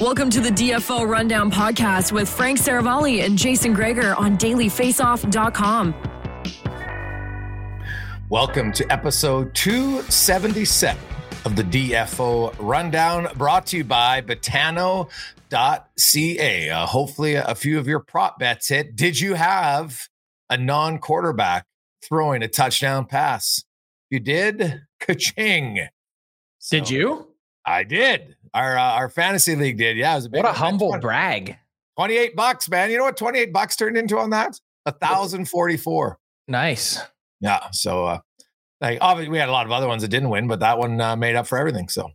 Welcome to the DFO Rundown podcast with Frank Seravalli and Jason Gregor on dailyfaceoff.com. Welcome to episode 277 of the DFO Rundown, brought to you by Betano.ca. Uh, hopefully, a few of your prop bets hit. Did you have a non quarterback throwing a touchdown pass? You did? Ka-ching. Did you? I did. Our uh, our fantasy league did. Yeah, it was a big What a humble 20 brag. 28 bucks, man. You know what 28 bucks turned into on that? A thousand forty-four. Nice. Yeah. So, uh, like, obviously, we had a lot of other ones that didn't win, but that one uh, made up for everything. So,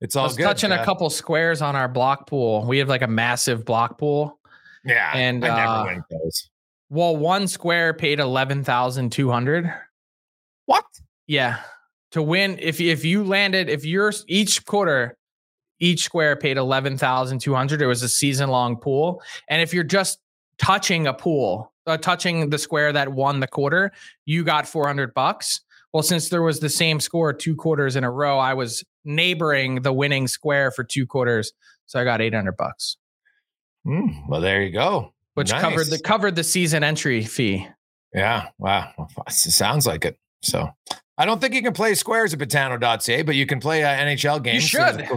it's I all was good. touching Uh, a couple squares on our block pool. We have like a massive block pool. Yeah, and, I never uh, win those. Well, one square paid eleven thousand two hundred. What? Yeah. To win, if if you landed, if you're each quarter, each square paid eleven thousand two hundred. It was a season long pool, and if you're just touching a pool, uh, touching the square that won the quarter, you got four hundred bucks. Well, since there was the same score two quarters in a row, I was neighboring the winning square for two quarters, so I got eight hundred bucks, Hmm, well, there you go. which Nice. covered the covered the season entry fee. Yeah. Wow. It sounds like it. So, I don't think you can play squares at Betano.ca, but you can play uh, NHL games. You should.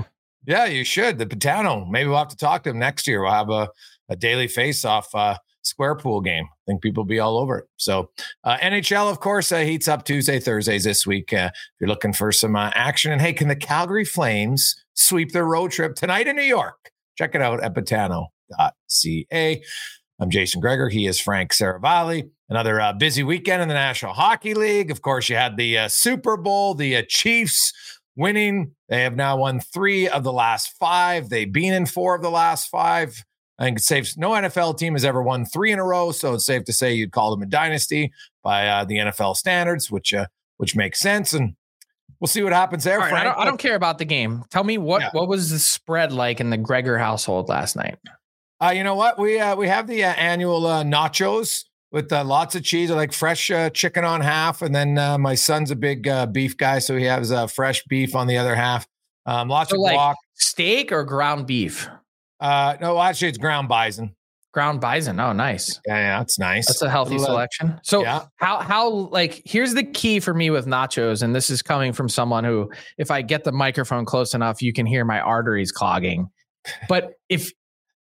Yeah, you should. The Betano. Maybe we'll have to talk to them next year. We'll have a, a daily face off uh, square pool game. I think people will be all over it. So, uh, NHL, of course, uh, heats up Tuesday, Thursdays this week. Uh, if you're looking for some uh, action, and hey, can the Calgary Flames sweep their road trip tonight in New York? Check it out at Betano.ca. I'm Jason Gregor. He is Frank Seravalli. Another uh, busy weekend in the National Hockey League. Of course, you had the Super Bowl, the Chiefs winning. They have now won three of the last five. They've been in four of the last five. I think it's safe. No NFL team has ever won three in a row, so it's safe to say you'd call them a dynasty by uh, the NFL standards, which uh, which makes sense. And we'll see what happens there. Right, I, don't, I don't care about the game. Tell me what Yeah. what was the spread like in the Gregor household last night? Uh, you know what? We uh, we have the uh, annual uh, nachos with uh, lots of cheese, I like fresh uh, chicken on half, and then uh, my son's a big uh, beef guy, so he has uh, fresh beef on the other half. Um, lots So of like guac. steak or ground beef? Uh, no, actually, it's ground bison. Ground bison. Oh, nice. Yeah, yeah, that's nice. That's a healthy selection. So yeah. how how like here's the key for me with nachos, and this is coming from someone who, if I get the microphone close enough, you can hear my arteries clogging. But if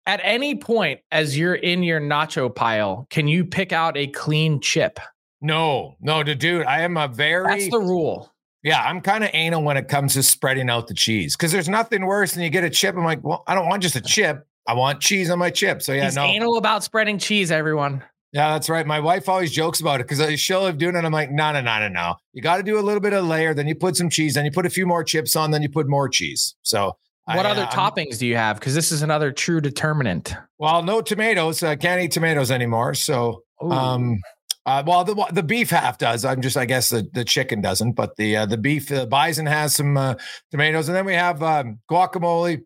at any point as you're in your nacho pile, can you pick out a clean chip? No, no, dude. I am a very That's the rule. yeah. I'm kind of anal when it comes to spreading out the cheese because there's nothing worse than you get a chip. I'm like, well, I don't want just a chip. I want cheese on my chip. So yeah, He's no, anal about spreading cheese, everyone. Yeah, that's right. My wife always jokes about it because she'll have doing it. I'm like, no, no, no, no, no. You got to do a little bit of layer, then you put some cheese, then you put a few more chips on, then you put more cheese. So, what I, other uh, toppings do you have? Because this is another true determinant. Well, no tomatoes. I can't eat tomatoes anymore. So, um, uh, well, the the beef half does. I'm just, I guess the, the chicken doesn't, but the uh, the beef, the bison has some uh, tomatoes, and then we have um, guacamole.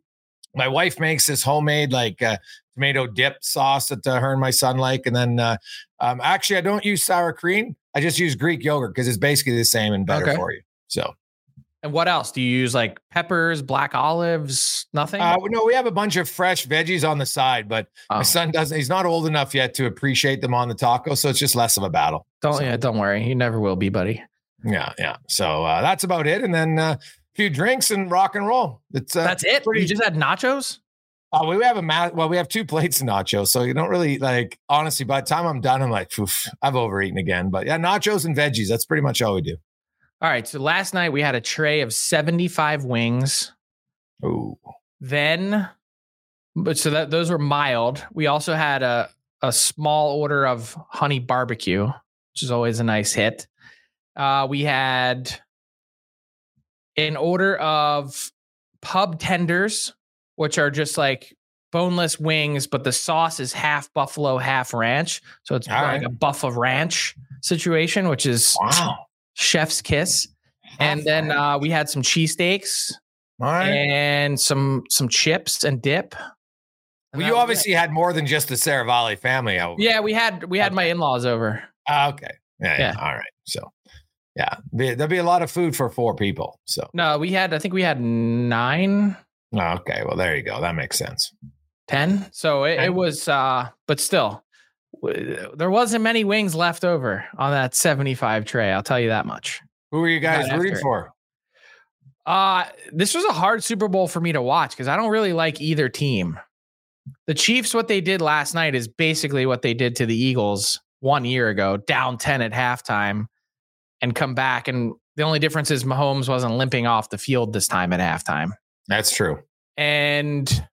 My wife makes this homemade like uh, tomato dip sauce that uh, her and my son like, and then uh, um, actually I don't use sour cream. I just use Greek yogurt because it's basically the same and better Okay. for you. So, And what else? Do you use like peppers, black olives, nothing? uh, no, we have a bunch of fresh veggies on the side, but Oh, my son doesn't. He's not old enough yet to appreciate them on the taco, so it's just less of a battle. don't so- yeah, don't worry. You never will be, buddy. Yeah, yeah. So uh, that's about it, and then uh, a few drinks and rock and roll. It's uh, That's it. pretty- you just had nachos. uh, we have a ma- well, we have two plates of nachos, so you don't really like. Honestly, by the time I'm done, I'm like, I've overeaten again. But yeah, nachos and veggies. That's pretty much all we do. All right. So last night we had a tray of 75 wings. Ooh, Then, but so that those were mild. We also had a a small order of honey barbecue, which is always a nice hit. Uh, we had an order of pub tenders, which are just like boneless wings, but the sauce is half buffalo, half ranch. So it's like right. a buffalo ranch situation, which is wow. Chef's kiss. And then uh, we had some cheesesteaks all right. and some some chips and dip. And Well, you was it. obviously had more than just the Seravalli family over. yeah, we had we had my in laws over. Ah, okay. Yeah, yeah. Yeah. All right. So, yeah, Be- there'll be a lot of food for four people. So, No, we had I think we had nine. okay. Well, there you go. That makes sense. ten. So it, it was, uh, but still, w- there wasn't many wings left over on that seventy-five tray. I'll tell you that much. Who were you guys rooting for? Uh this was a hard Super Bowl for me to watch because I don't really like either team. The Chiefs, what they did last night is basically what they did to the Eagles one year ago, down 10 at halftime and come back. And the only difference is Mahomes wasn't limping off the field this time at halftime. That's true. And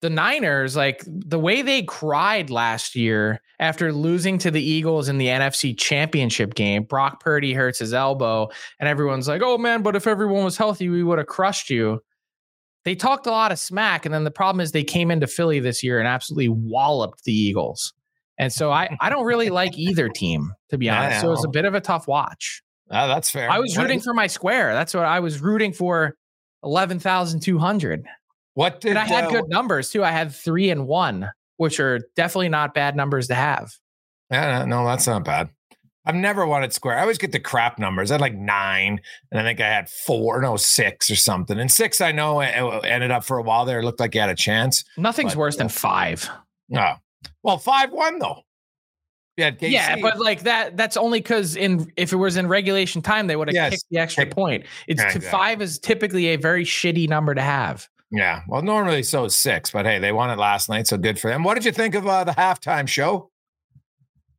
the Niners, like the way they cried last year after losing to the Eagles in the NFC championship game, Brock Purdy hurts his elbow, and everyone's like, oh man, but if everyone was healthy, we would have crushed you. They talked a lot of smack. And then the problem is they came into Philly this year and absolutely walloped the Eagles. And so I, I don't really like either team, to be honest. So it's a bit of a tough watch. Ah, that's fair. I was rooting for my square. That's what I was rooting for 11,200. What did And I had uh, good numbers too. I had three and one, which are definitely not bad numbers to have. Yeah, no, that's not bad. I've never wanted square. I always get the crap numbers. I had like nine, and I think I had four, no, six or something. And six, I know, ended up for a while there. It looked like you had a chance. Nothing's But, worse than uh, five. Oh, well, five one though. Yeah, Yeah, but like that, that's only because in if it was in regulation time, they would have Yes, kicked the extra point. It's Yeah, exactly. five is typically a very shitty number to have. Yeah. Well, normally so is six, but hey, they won it last night, so good for them. What did you think of uh, the halftime show?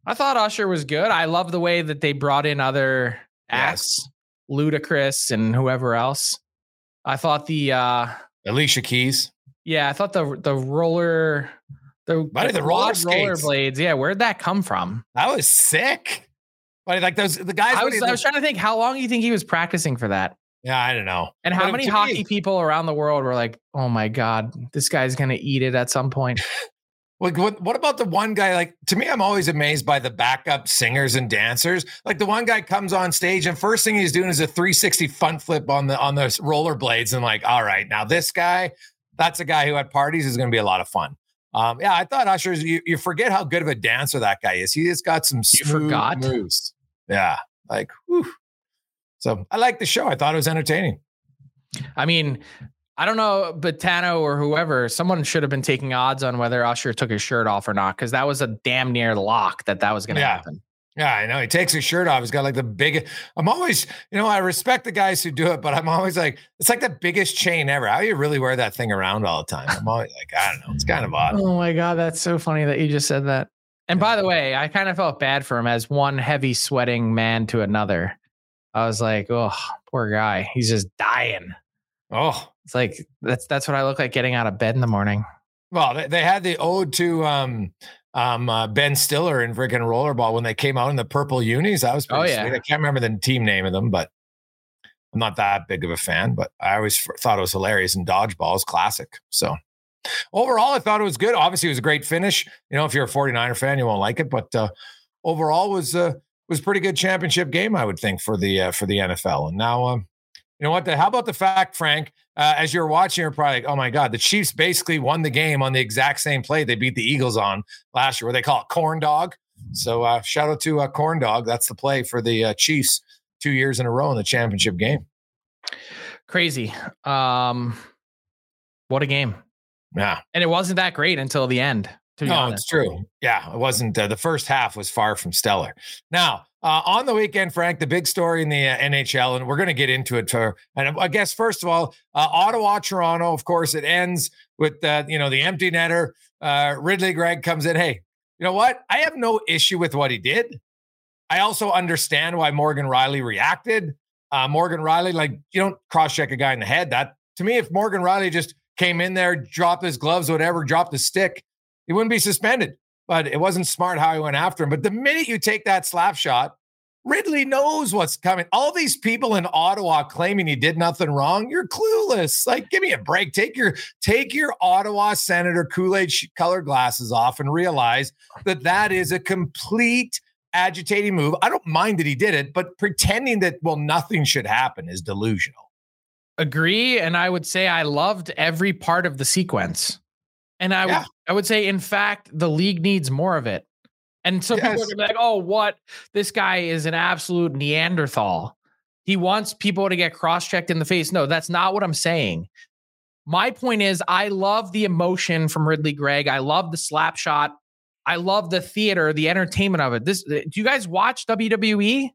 I thought Usher was good. I love the way that they brought in other acts, Ludacris and whoever else. I thought the uh Alicia Keys. yeah, I thought the the roller the, Buddy, the roller quad skates. rollerblades. Yeah, where'd that come from? That was sick. But like those, the guys. I was, I was trying to think how long you think he was practicing for that? Yeah, I don't know. And how But many hockey me- people around the world were like, "Oh my god, this guy's going to eat it at some point." Like what, what about the one guy? Like to me, I'm always amazed by the backup singers and dancers. Like the one guy comes on stage and first thing he's doing is a 360 front flip on the on the rollerblades. And like, all right, now this guy, that's a guy who at parties is going to be a lot of fun. Um, yeah, I thought Usher's. You, you forget how good of a dancer that guy is. He just got some You smooth forgot? moves. Yeah, like, whew. So I like the show. I thought it was entertaining. I mean, I don't know, Betano or whoever, someone should have been taking odds on whether Usher took his shirt off or not, because that was a damn near lock that that was going to Yeah. happen. Yeah, I know. He takes his shirt off. He's got like the big. I'm always, you know, I respect the guys who do it, but I'm always like, it's like the biggest chain ever. How do you really wear that thing around all the time? I'm always like, I don't know. It's kind of odd. Oh my god, that's so funny that you just said that. And by the way, I kind of felt bad for him as one heavy sweating man to another. I was like, oh, poor guy. He's just dying. Oh, It's like that's that's what I look like getting out of bed in the morning. well, they, they had the ode to um um, uh, Ben Stiller and freaking rollerball when they came out in the purple unis. I was pretty Oh, yeah. sweet. I can't remember the team name of them, but I'm not that big of a fan. But I always thought it was hilarious. And dodgeball is classic. So overall, I thought it was good. Obviously, it was a great finish. You know, if you're a 49er fan, you won't like it, but uh, overall was uh, was pretty good championship game, I would think, for the uh, for the NFL. And now, um, you know what? The, how about the fact, Frank? Uh, as you're watching, you're probably like, "Oh my God!" The Chiefs basically won the game on the exact same play they beat the Eagles on last year, where they call it corn dog. So uh, shout out to uh, corn dog. That's the play for the uh, Chiefs two years in a row in the championship game. Crazy. Um, what a game. Yeah, And it wasn't that great until the end. No, honest. it's true. Yeah, it wasn't. Uh, the first half was far from stellar. Now, uh, on the weekend, Frank, the big story in the uh, NHL, and we're going to get into it. For, and I guess first of all, uh, Ottawa, Toronto. Of course, it ends with uh, you know the empty netter. Uh, Ridley Greig comes in. Hey, you know what? I have no issue with what he did. I also understand why Morgan Rielly reacted. Uh, Morgan Rielly, like you don't cross check a guy in the head. That to me, if Morgan Rielly just came in there, dropped his gloves, whatever, dropped the stick, he wouldn't be suspended. But it wasn't smart how he went after him. But the minute you take that slap shot, Ridley knows what's coming. All these people in Ottawa claiming he did nothing wrong, you're clueless. Like, give me a break. Take your take your Ottawa Senator Kool Aid colored glasses off and realize that that is a complete agitating move. I don't mind that he did it, but pretending that well nothing should happen is delusional. Agree. And I would say I loved every part of the sequence. And I Yeah. would I would say, in fact, the league needs more of it. And some people are Yes. gonna be like, oh, what? This guy is an absolute Neanderthal. He wants people to get cross-checked in the face. No, that's not what I'm saying. My point is, I love the emotion from Ridley Greig. I love the slap shot. I love the theater, the entertainment of it. This eh, do you guys watch WWE?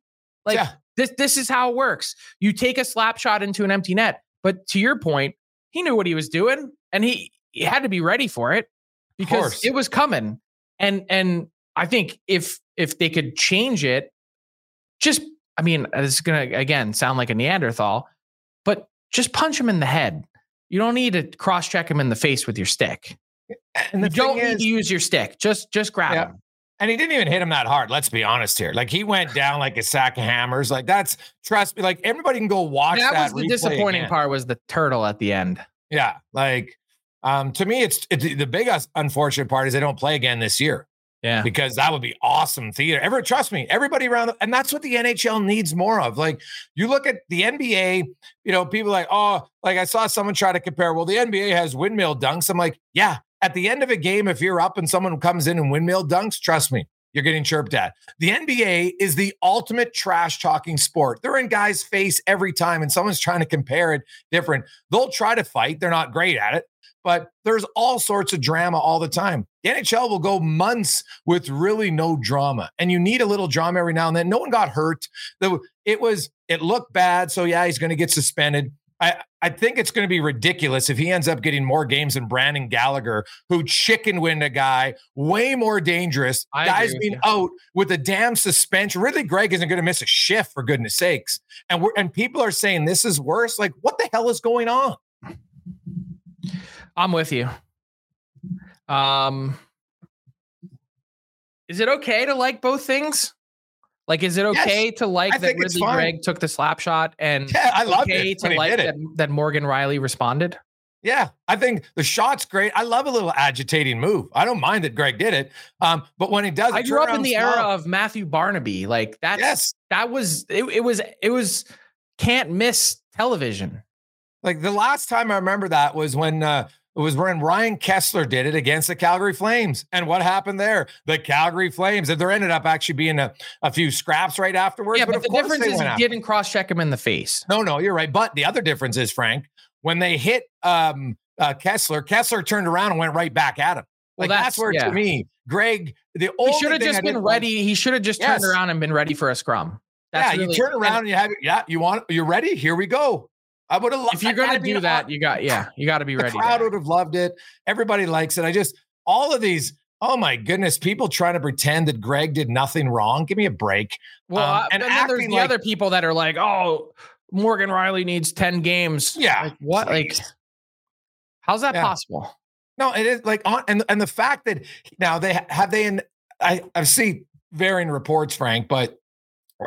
Like yeah. this this is how it works. You take a slap shot into an empty net. But to your point, he knew what he was doing and he, he had to be ready for it because it was coming. And and I think if if they could change it, just I mean, uh, it's gonna again sound like a Neanderthal, but just punch him in the head. You don't need to cross check him in the face with your stick. And You don't thing need to use your stick. Just just grab Yeah. him. And he didn't even hit him that hard. Let's be honest here. Like he went down like a sack of hammers. Like that's trust me. Like everybody can go watch That, that. was the disappointing again. part was the turtle at the end. Yeah, like um, to me, it's, it's the biggest unfortunate part is they don't play again this year Yeah. because that would be awesome theater. Ever trust me, everybody around, and that's what the NHL needs more of. Like you look at the NBA, you know, people like, oh, like I saw someone try to compare. Well, the NBA has windmill dunks. I'm like, yeah. At the end of a game, if you're up and someone comes in and windmill dunks, trust me, you're getting chirped at. The NBA is the ultimate trash talking sport. They're in guys' face every time, and someone's trying to compare it different. They'll try to fight. They're not great at it, but there's all sorts of drama all the time. The NHL will go months with really no drama, and you need a little drama every now and then. No one got hurt. It was it looked bad, so yeah, he's going to get suspended. I, I think it's going to be ridiculous if he ends up getting more games than Brendan Gallagher, who chicken wind a guy, way more dangerous. I Guys being out with a damn suspension. Ridley Greig isn't going to miss a shift for goodness sakes. And we're and people are saying this is worse. Like, what the hell is going on? I'm with you. Um, is it okay to like both things? Like, is it Yes, okay to like I that Ridley. Greig took the slap shot and Yeah, I love okay it to like that, that Morgan Rielly responded? Yeah, I think the shot's great. I love a little agitating move. I don't mind that Greig did it. Um, but when he does, I grew up in the era of Matthew Barnaby. Like that. yes, that was it, it was it was can't miss television. like the last time I remember that was when uh, it was when Ryan Kesler did it against the Calgary Flames. And what happened there? The Calgary Flames, and there ended up actually being a, a few scraps right afterwards. yeah, but, of the difference is he didn't cross check him in the face. No, no, you're right. But the other difference is, Frank, when they hit um, uh, Kesler, Kesler turned around and went right back at him. Well, Like that's, that's- where, yeah. to me, Greig, the only He should have just been didn't like- ready. He should have just Yes. turned around and been ready for a scrum. yeah, really- you turn around and you have it. Yeah, you want you're ready. Here we go. I would have. Loved. If you're gonna do that, you got yeah, you got to be the ready. crowd would have loved it. Everybody likes it. I just all of these. Oh my goodness, people trying to pretend that Greig did nothing wrong. Give me a break. Well, Um, and and then there's the like- other people that are like, "Oh, Morgan Rielly needs ten games." Yeah, like, what? Like, how's that Yeah. possible? No, it is like on and and the fact that now they have they in I I've seen varying reports, Frank, but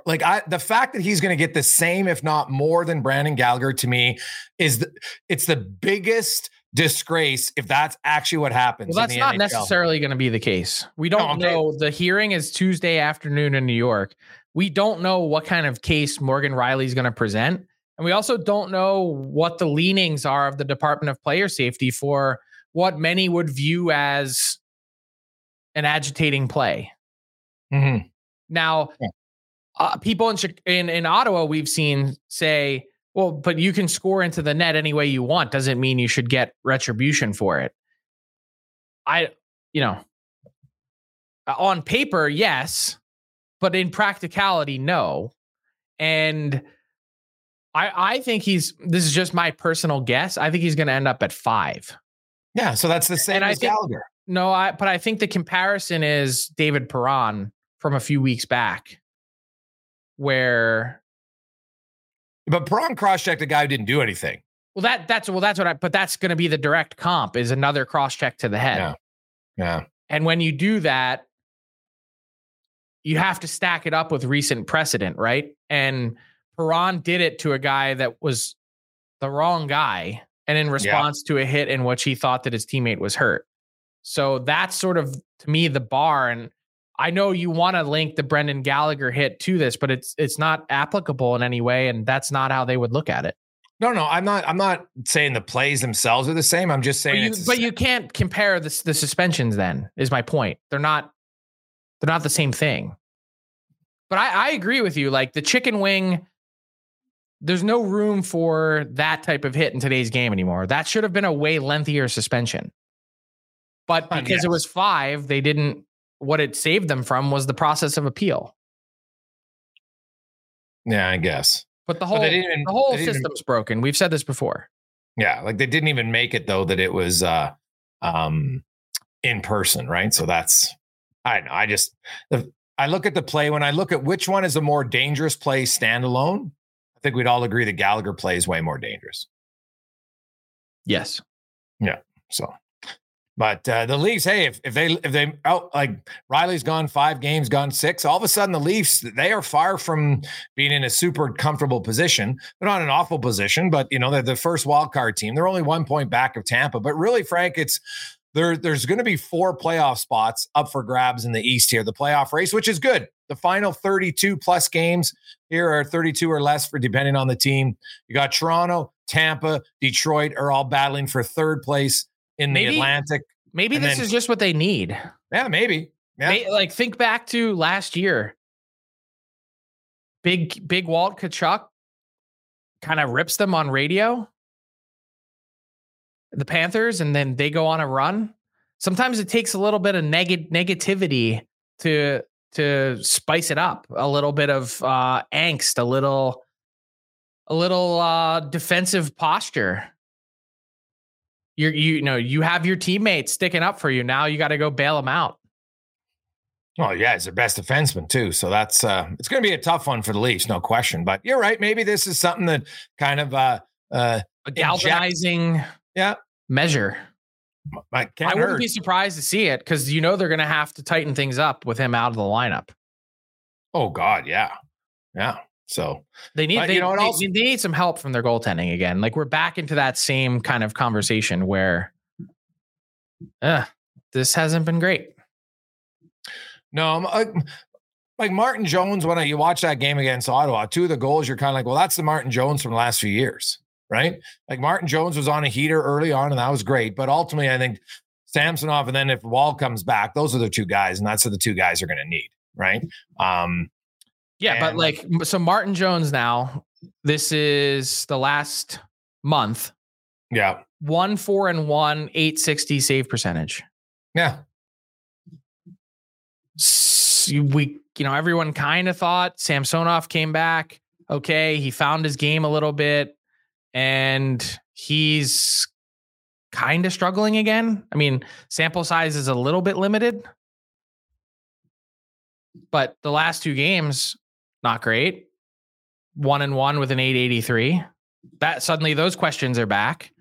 like I the fact that he's going to get the same, if not more, than Brendan Gallagher to me is the, it's the biggest disgrace if that's actually what happens. Well, that's not NHL. necessarily going to be the case. We don't no, know. The hearing is Tuesday afternoon in New York. We don't know what kind of case Morgan Rielly is going to present. And we also don't know what the leanings are of the Department of Player Safety for what many would view as an agitating play. Mm-hmm. Now, yeah. Uh, people in, in in Ottawa we've seen say, "Well, but you can score into the net any way you want. Doesn't mean you should get retribution for it." I, you know, on paper, yes, but in practicality, no. And I, I think he's. This is just my personal guess. I think he's going to end up at five. Yeah, so that's the same and as I think, Gallagher. No, I, but I think the comparison is David Perron from a few weeks back, where. But Perron cross-checked a guy who didn't do anything. Well, that that's well, that's what I. But that's going to be the direct comp is another cross-check to the head. Yeah. Yeah. And when you do that, you have to stack it up with recent precedent, right? And Perron did it to a guy that was the wrong guy, and in response yeah. to a hit in which he thought that his teammate was hurt. So that's sort of to me the bar. And I know you want to link the Brendan Gallagher hit to this, but it's it's not applicable in any way, and that's not how they would look at it. No, no, I'm not. I'm not saying the plays themselves are the same. I'm just saying, but you, but you can't compare the the suspensions. Then is my point. They're not. They're not the same thing. But I, I agree with you. Like the chicken wing, there's no room for that type of hit in today's game anymore. That should have been a way lengthier suspension. But because yes. it was five, they didn't. What it saved them from was the process of appeal. Yeah, I guess. But the whole but even, the whole system's even, broken. We've said this before. Yeah, like they didn't even make it though that it was uh um in person, right? So that's I know. I just I look at the play when I look at which one is a more dangerous play standalone. I think we'd all agree that Gallagher plays way more dangerous. Yes. Yeah. So but uh, the Leafs, hey, if, if they if they out like Rielly's gone five games, gone six, all of a sudden the Leafs they are far from being in a super comfortable position. They're not an awful position, but you know they're the first wild card team. They're only one point back of Tampa. But really, Frank, it's there. There's going to be four playoff spots up for grabs in the East here, the playoff race, which is good. The final 32 plus games here are 32 or less for depending on the team. You got Toronto, Tampa, Detroit are all battling for third place in maybe, the Atlantic. Maybe this then, is just what they need. Yeah, maybe. Yeah. May, like think back to last year. Big big Walt Tkachuk kind of rips them on radio. The Panthers, and then they go on a run. Sometimes it takes a little bit of neg- negativity to to spice it up, a little bit of uh, angst, a little a little uh, defensive posture you're you know you have your teammates sticking up for you. Now you got to go bail them out. Oh yeah, he's their best defenseman too. So that's uh it's going to be a tough one for the Leafs, no question. But you're right. Maybe this is something that kind of uh uh a galvanizing inject, yeah measure. I, I wouldn't be surprised to see it because you know they're going to have to tighten things up with him out of the lineup. Oh God, yeah, yeah. So they need, they, you know, they, also, they need some help from their goaltending again. Like we're back into that same kind of conversation where, uh, this hasn't been great. No, like, like Martin Jones. When I, you watch that game against Ottawa, two of the goals, you're kind of like, well, that's the Martin Jones from the last few years, right? Like Martin Jones was on a heater early on, and that was great. But ultimately, I think Samsonov, and then if Woll comes back, those are the two guys, and that's what the two guys are going to need, right? Um, yeah, and but like so Martin Jones now, this is the last month. Yeah. One, four, and one, 860 save percentage. Yeah. We, you know, everyone kind of thought Samsonov came back. Okay. He found his game a little bit and he's kind of struggling again. I mean, sample size is a little bit limited, but the last two games, not great. One and one with an 883. That suddenly those questions are back.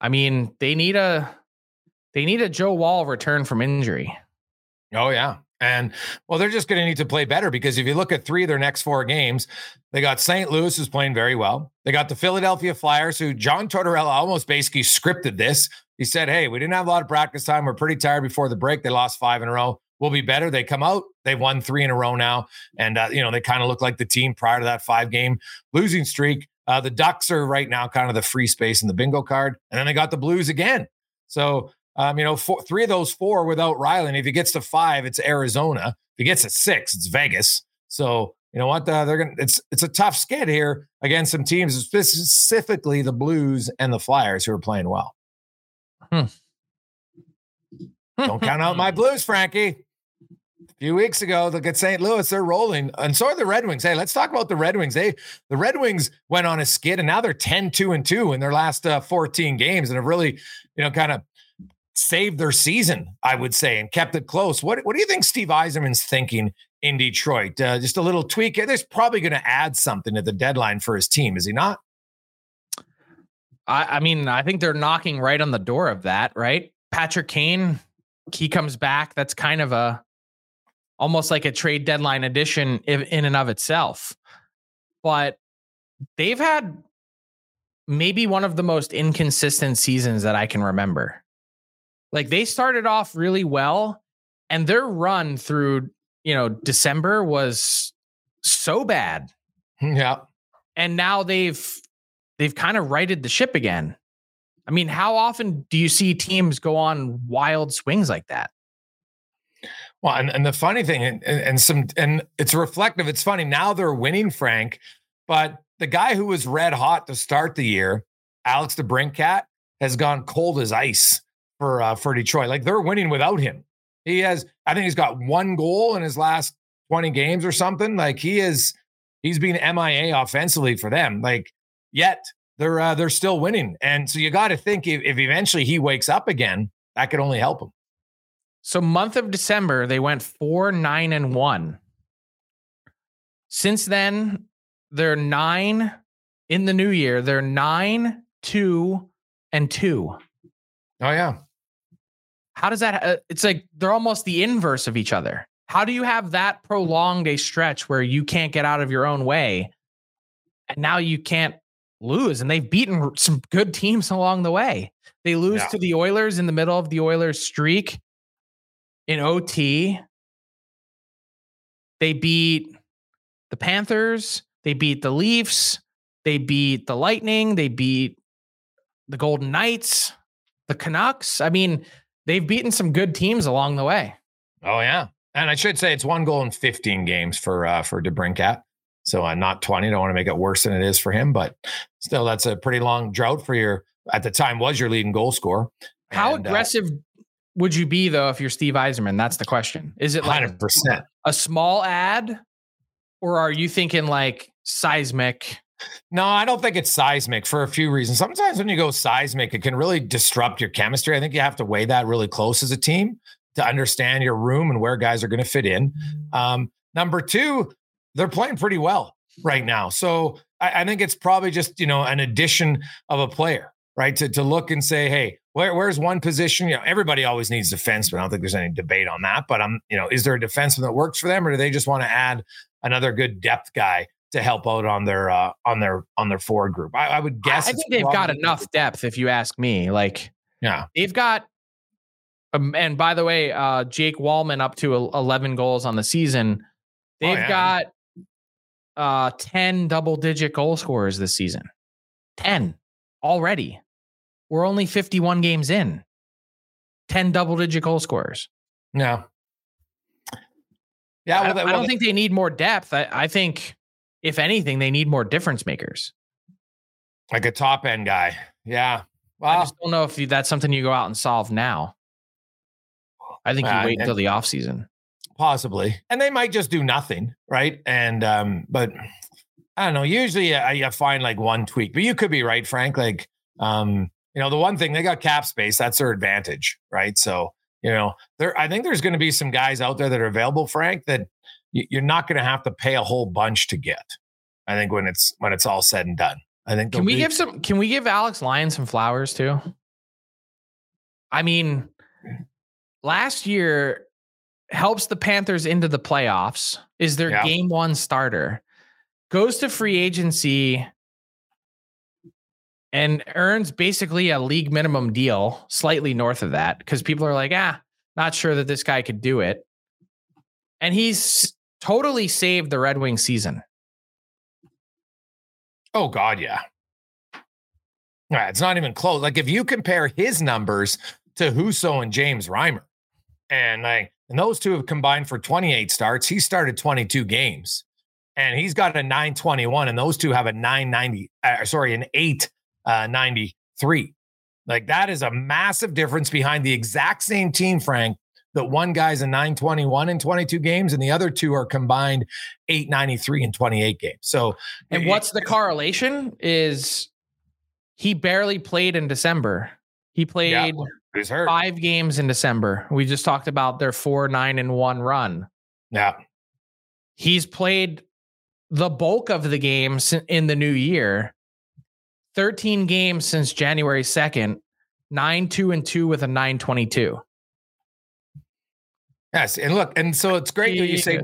I mean, they need a they need a Joe Woll return from injury. Oh yeah. And well, they're just going to need to play better because if you look at three of their next four games, they got St. Louis who's playing very well. They got the Philadelphia Flyers, who John Tortorella almost basically scripted this. He said, Hey, we didn't have a lot of practice time. We're pretty tired before the break. They lost five in a row. We'll be better. They come out. They've won three in a row now. And, uh, you know, they kind of look like the team prior to that five game losing streak. Uh, the Ducks are right now kind of the free space in the bingo card. And then they got the Blues again. So um, you know, four, three of those four without Rielly. And if he gets to five, it's Arizona. If he gets to six, it's Vegas. So you know what? Uh, they're gonna. It's it's a tough skid here against some teams, specifically the Blues and the Flyers, who are playing well. Hmm. Don't count out my Blues, Frankie. A few weeks ago, look at St. Louis; they're rolling, and so are the Red Wings. Hey, let's talk about the Red Wings. They the Red Wings went on a skid, and now they're 10-2 and two in their last uh, fourteen games, and have really, you know, kind of saved their season, I would say, and kept it close. What What do you think Steve Yzerman's thinking in Detroit? Uh, just a little tweak. There's probably going to add something at the deadline for his team, is he not? I, I mean, I think they're knocking right on the door of that. Right, Patrick Kane, he comes back. That's kind of a almost like a trade deadline addition in and of itself. But they've had maybe one of the most inconsistent seasons that I can remember. Like they started off really well and their run through, you know, December was so bad. Hmm, yeah. And now they've they've kind of righted the ship again. I mean, how often do you see teams go on wild swings like that? Well, and, and the funny thing, and, and some, and it's reflective. It's funny now they're winning, Frank, but the guy who was red hot to start the year, Alex DeBrincat, has gone cold as ice for uh, for Detroit. Like they're winning without him. He has, I think he's got one goal in his last 20 games or something. Like he is, he's been MIA offensively for them. Like yet they're uh, they're still winning. And so you got to think if, if eventually he wakes up again, that could only help him. So month of December, they went four, nine, and one. Since then, they're nine in the new year. They're nine, two, and two. Oh yeah. How does that? Uh, it's like they're almost the inverse of each other. How do you have that prolonged a stretch where you can't get out of your own way, and now you can't lose? And they've beaten some good teams along the way. They lose yeah. to the Oilers in the middle of the Oilers streak in OT. They beat the Panthers. They beat the Leafs. They beat the Lightning. They beat the Golden Knights, the Canucks. I mean, they've beaten some good teams along the way. Oh yeah, and I should say it's one goal in 15 games for uh, for DeBrincat. So uh, not 20. Don't want to make it worse than it is for him, but still, that's a pretty long drought for your. At the time, was your leading goal scorer. How and, uh, aggressive uh, would you be though if you're Steve Yzerman? That's the question. Is it like 100%. a small ad, or are you thinking like seismic? No, I don't think it's seismic for a few reasons. Sometimes when you go seismic, it can really disrupt your chemistry. I think you have to weigh that really close as a team to understand your room and where guys are going to fit in. Um, number two, they're playing pretty well right now. So I, I, think it's probably just, you know, an addition of a player, right? To, to look and say, hey, where, where's one position? You know, everybody always needs defense, but I don't think there's any debate on that. But I'm, you know, is there a defenseman that works for them or do they just want to add another good depth guy to help out on their uh, on their on their forward group. I, I would guess. I think they've got enough depth, if you ask me. Like, yeah, they've got. Um, and by the way, uh, Jake Walman up to 11 goals on the season. Oh, they've oh, yeah. got uh, 10 double digit goal scorers this season. 10 already. We're only 51 games in. 10 double digit goal scorers. No. Yeah, well, I, well, I don't think they need more depth. I, I think if anything, they need more difference makers. Like a top end guy. Yeah. Well, I just don't know if that's something you go out and solve now. I think you uh, wait until the off season. Possibly. And they might just do nothing, right? And um, but I don't know. Usually I, I find like one tweak, but you could be right, Frank. Like um, you know, the one thing they got cap space, that's their advantage, right? So, you know, there I think there's going to be some guys out there that are available, Frank, that you're not going to have to pay a whole bunch to get. I think when it's when it's all said and done. I think can we be- give some? Can we give Alex Lyon some flowers too? I mean, last year helps the Panthers into the playoffs, is their Yeah. game one starter, goes to free agency and earns basically a league minimum deal, slightly north of that, because people are like, ah, not sure that this guy could do it. And he's totally saved the Red Wing season. Oh God, yeah. Yeah, it's not even close. Like if you compare his numbers to Husso and James Reimer, and like and those two have combined for 28 starts. He started 22 games, and he's got a 921, and those two have a 990. Uh, sorry, an Uh, 893. Like that is a massive difference behind the exact same team, Frank. That one guy's a 921 in 22 games, and the other two are combined 893 in 28 games. So And it- what's the correlation is he barely played in December. He played hurt. five games in December. We just talked about their four, nine, and one run. Yeah. He's played the bulk of the games in the new year. 13 games since January 2nd, 9 2 and 2 with a 922. Yes, and look, and so it's great that you say Yeah.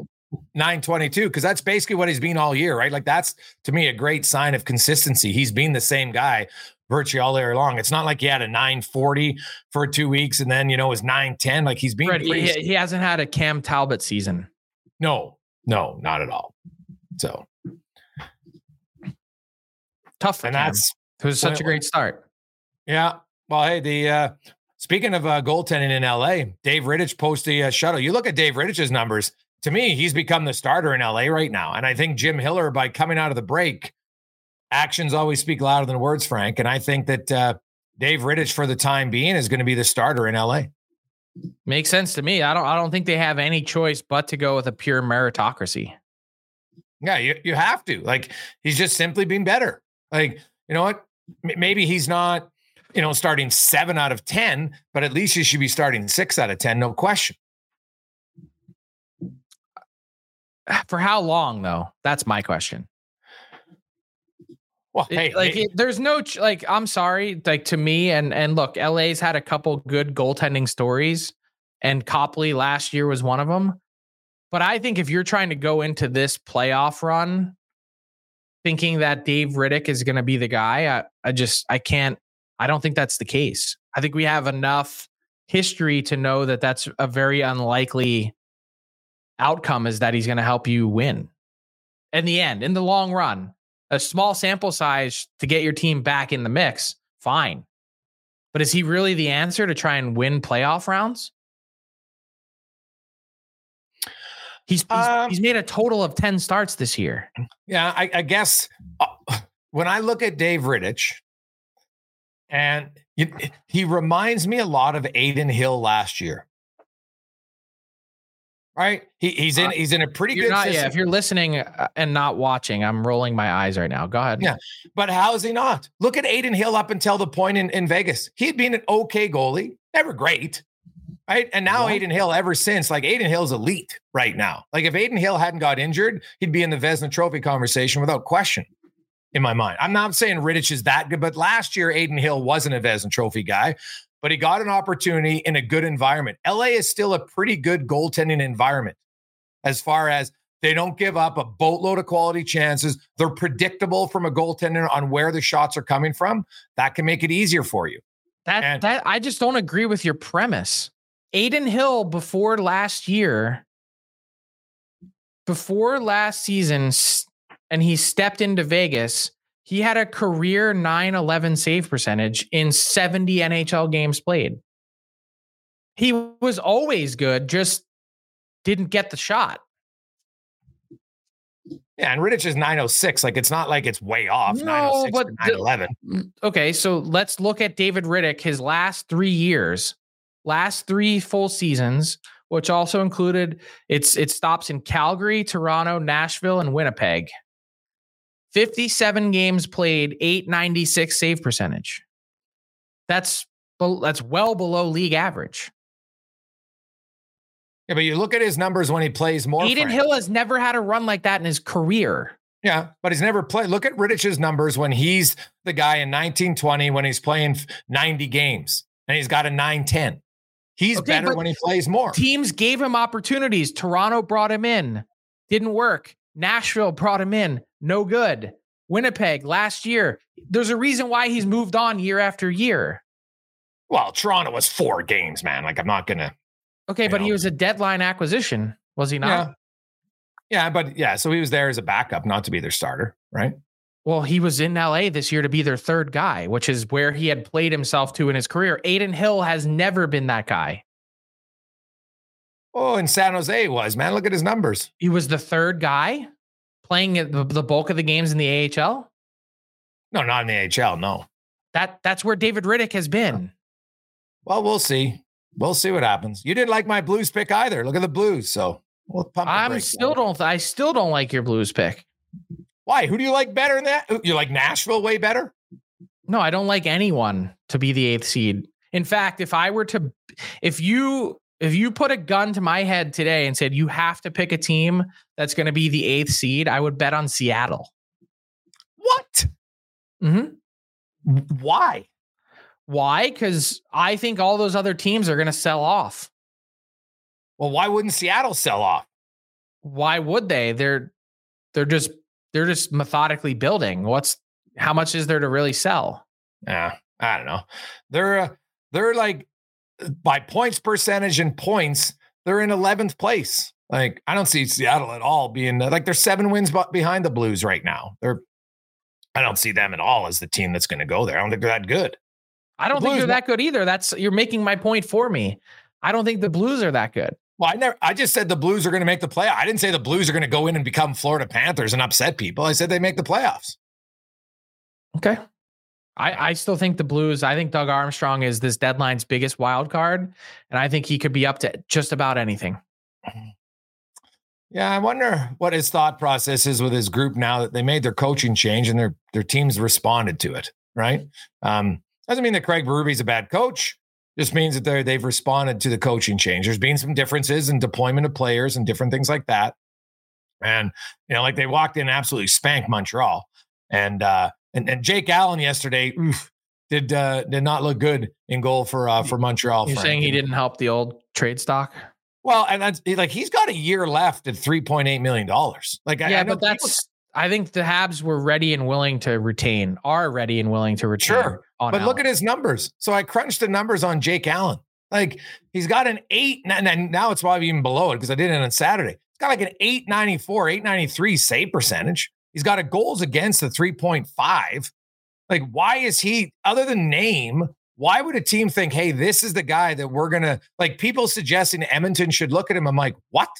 922 because that's basically what he's been all year, right? Like that's to me a great sign of consistency. He's been the same guy virtually all year long. It's not like he had a 940 for two weeks and then you know was 910. Like he's been he, he hasn't had a Cam Talbot season. no, no, not at all. So Tough for and Cam. that's It was such a great start. yeah. Well, hey, the uh speaking of uh goaltending in LA, Dave Rittich posted a uh, shuttle. You look at Dave Rittich's numbers. To me, he's become the starter in LA right now. And I think Jim Hiller, by coming out of the break, actions always speak louder than words, Frank. And I think that uh, Dave Rittich, for the time being, is going to be the starter in LA. Makes sense to me. I don't I don't think they have any choice but to go with a pure meritocracy. Yeah, you, you have to. Like, he's just simply been better. Like, you know what? Maybe he's not, you know, starting seven out of 10, but at least he should be starting six out of 10, no question. For how long though? That's my question. Well, It- hey, like hey, it- there's no ch- like I'm sorry like to me and and look LA's had a couple good goaltending stories and Copley last year was one of them but I think if you're trying to go into this playoff run thinking that Dave Rittich is going to be the guy I, I just I can't I don't think that's the case I think we have enough history to know that that's a very unlikely outcome is that he's going to help you win in the end in the long run a small sample size to get your team back in the mix, fine. But is he really the answer to try and win playoff rounds? He's he's, Um, he's made a total of 10 starts this year. Yeah, I, I guess uh, when I look at Dave Rittich, and you, he reminds me a lot of Adin Hill last year. Right? He, he's in Uh, he's in a pretty good not, yeah, if you're listening uh, and not watching, I'm rolling my eyes right now. Go ahead. Yeah. But how is he not? Look at Adin Hill up until the point in, in Vegas. He'd been an okay goalie, never great. Right. And now Yeah. Adin Hill, ever since, like Adin Hill's elite right now. Like if Adin Hill hadn't got injured, he'd be in the Vezina Trophy conversation without question in my mind. I'm not saying Rittich is that good, but last year Adin Hill wasn't a Vezina Trophy guy, but he got an opportunity in a good environment. LA is still a pretty good goaltending environment as far as they don't give up a boatload of quality chances. They're predictable from a goaltender on where the shots are coming from. That can make it easier for you. That And- that I just don't agree with your premise. Adin Hill before last year, before last season, and he stepped into Vegas, he had a career 9-11 save percentage in 70 NHL games played. He was always good, just didn't get the shot. Yeah, and Rittich is 906. Like it's not like it's way off. No, 906 but or 911. Mm, okay, so let's look at David Rittich, his last three years, last three full seasons, which also included it's it stops in Calgary, Toronto, Nashville, and Winnipeg. 57 games played, 896 save percentage. That's that's well below league average. Yeah, but you look at his numbers when he plays more. Aiden Frank. Hill has never had a run like that in his career. Yeah, but he's never played. Look at Rittich's numbers when he's the guy in 1920 when he's playing 90 games and he's got a 910. He's Okay, better when he plays more. Teams gave him opportunities. Toronto brought him in, didn't work. Nashville brought him in, no good. Winnipeg last year. There's a reason why he's moved on year after year. Well, Toronto was four games, man. Like I'm not gonna. Okay, but he was a deadline acquisition, was he not? Yeah. Yeah, but yeah, so he was there as a backup, not to be their starter, right? Well, he was in LA this year to be their third guy, which is where he had played himself to in his career. Adin Hill has never been that guy. Oh, in San Jose he was, man. Look at his numbers. He was the third guy playing the, bulk of the games in the AHL. No, not in the AHL, no. That that's where David Rittich has been. Well, we'll see. We'll see what happens. You didn't like my blues pick either. Look at the blues. So we'll pump I'm still on don't I still don't like your Blues pick. Why? Who do you like better than that? You like Nashville way better? No, I don't like anyone to be the eighth seed. In fact, if I were to, if you if you put a gun to my head today and said you have to pick a team that's going to be the eighth seed, I would bet on Seattle. What? Mm-hmm. Why? Why? Because I think all those other teams are going to sell off. Well, why wouldn't Seattle sell off? Why would they? They're they're just they're just methodically building. What's how much is there to really sell? Yeah, I don't know. They're uh, they're like by points percentage and points, they're in 11th place. Like I don't see Seattle at all being like they're seven wins behind the Blues right now. They're I don't see them at all as the team that's going to go there. I don't think they're that good. I don't The think Blues they're that good either. That's you're making my point for me. I don't think the Blues are that good. Well, I never. I just said the Blues are going to make the playoff. I didn't say the Blues are going to go in and become Florida Panthers and upset people. I said they make the playoffs. Okay. I, I still think the Blues, I think Doug Armstrong is this deadline's biggest wild card. And I think he could be up to just about anything. Yeah, I wonder what his thought process is with his group now that they made their coaching change and their their teams responded to it. Right? Um, doesn't mean that Craig Berube's a bad coach. Just means that they they've responded to the coaching change. There's been some differences in deployment of players and different things like that. And you know, like they walked in and absolutely spanked Montreal. And uh and, and Jake Allen yesterday oof, did uh did not look good in goal for uh for Montreal. You're Frank. saying he didn't help the old trade stock? Well, and that's like he's got a year left at three point eight million dollars. Like, yeah, I know but that's, I think the Habs were ready and willing to retain, are ready and willing to retain. Sure, but look at his numbers. So I crunched the numbers on Jake Allen. Like he's got an eight, and now it's probably even below it because I did it on Saturday. He's got like an 894, 893 save percentage. He's got a goals against the 3.5. Like, why is he, other than name, why would a team think, hey, this is the guy that we're gonna like people suggesting Edmonton should look at him? I'm like, what?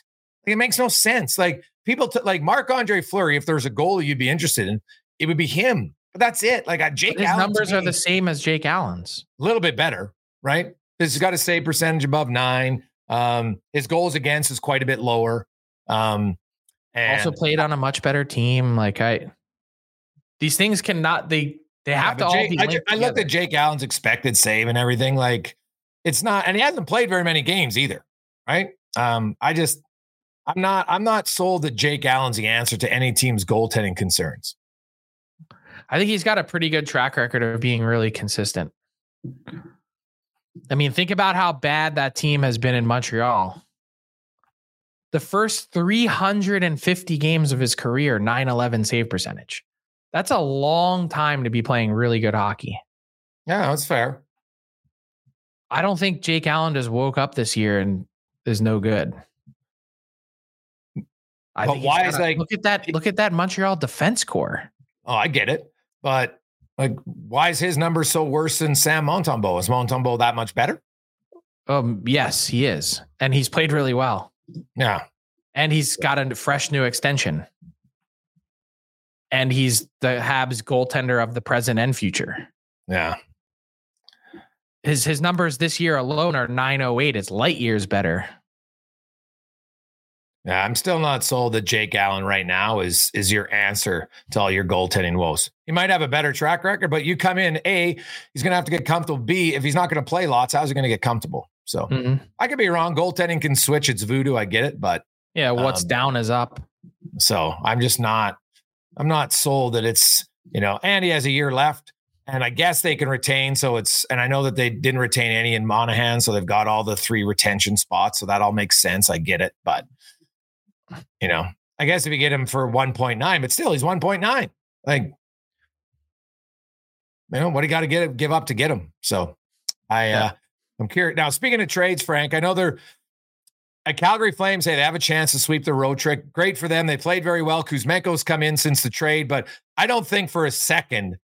Like, it makes no sense. Like people t- like Marc-Andre Fleury, if there's a goalie you'd be interested in, it would be him. But that's it. Like uh, Jake his Allen to numbers are the same as Jake Allen's. a little bit better, right? He's got a save percentage above nine. Um, his goals against is quite a bit lower. Um, and also played on a much better team. Like I, these things cannot, they, they Yeah, have to but all Jake- be I, I looked at Jake Allen's expected save and everything. Like it's not, and he hasn't played very many games either, right? Um, I just, I'm not, I'm not sold that Jake Allen's the answer to any team's goaltending concerns. I think he's got a pretty good track record of being really consistent. I mean, think about how bad that team has been in Montreal. The first 350 games of his career, 9 11 save percentage. That's a long time to be playing really good hockey. Yeah, that's fair. I don't think Jake Allen just woke up this year and is no good. I But think why is, like- look at that look at that Montreal defense core. Oh, I get it, but like, why is his number so worse than Sam Montembeault? Is Montembeault that much better? Um, yes, he is, and he's played really well. Yeah, and he's got a fresh new extension. And he's the Habs goaltender of the present and future. yeah. His his numbers this year alone are 908. It's light years better. Yeah, I'm still not sold that Jake Allen right now is is your answer to all your goaltending woes. He might have a better track record, but you come in A, he's gonna have to get comfortable. B, if he's not gonna play lots, how's he gonna get comfortable? So Mhm. I could be wrong. Goaltending can switch, it's voodoo, I get it, but Yeah, what's Um, down is up. so I'm just not I'm not sold that it's you know, and he has a year left. and I guess they can retain. So it's, and I know that they didn't retain any in Monahan. So they've got all the three retention spots. So that all makes sense. I get it. But, you know, I guess if you get him for 1.9, but still he's 1.9. Like, you know, what do you got to get give up to get him? So I, yeah. uh, I'm curious. Now, speaking of trades, Frank, I know they're at Calgary Flames, hey, they have a chance to sweep the road trick. Great for them. They played very well. Kuzmenko's come in since the trade, but I don't think for a second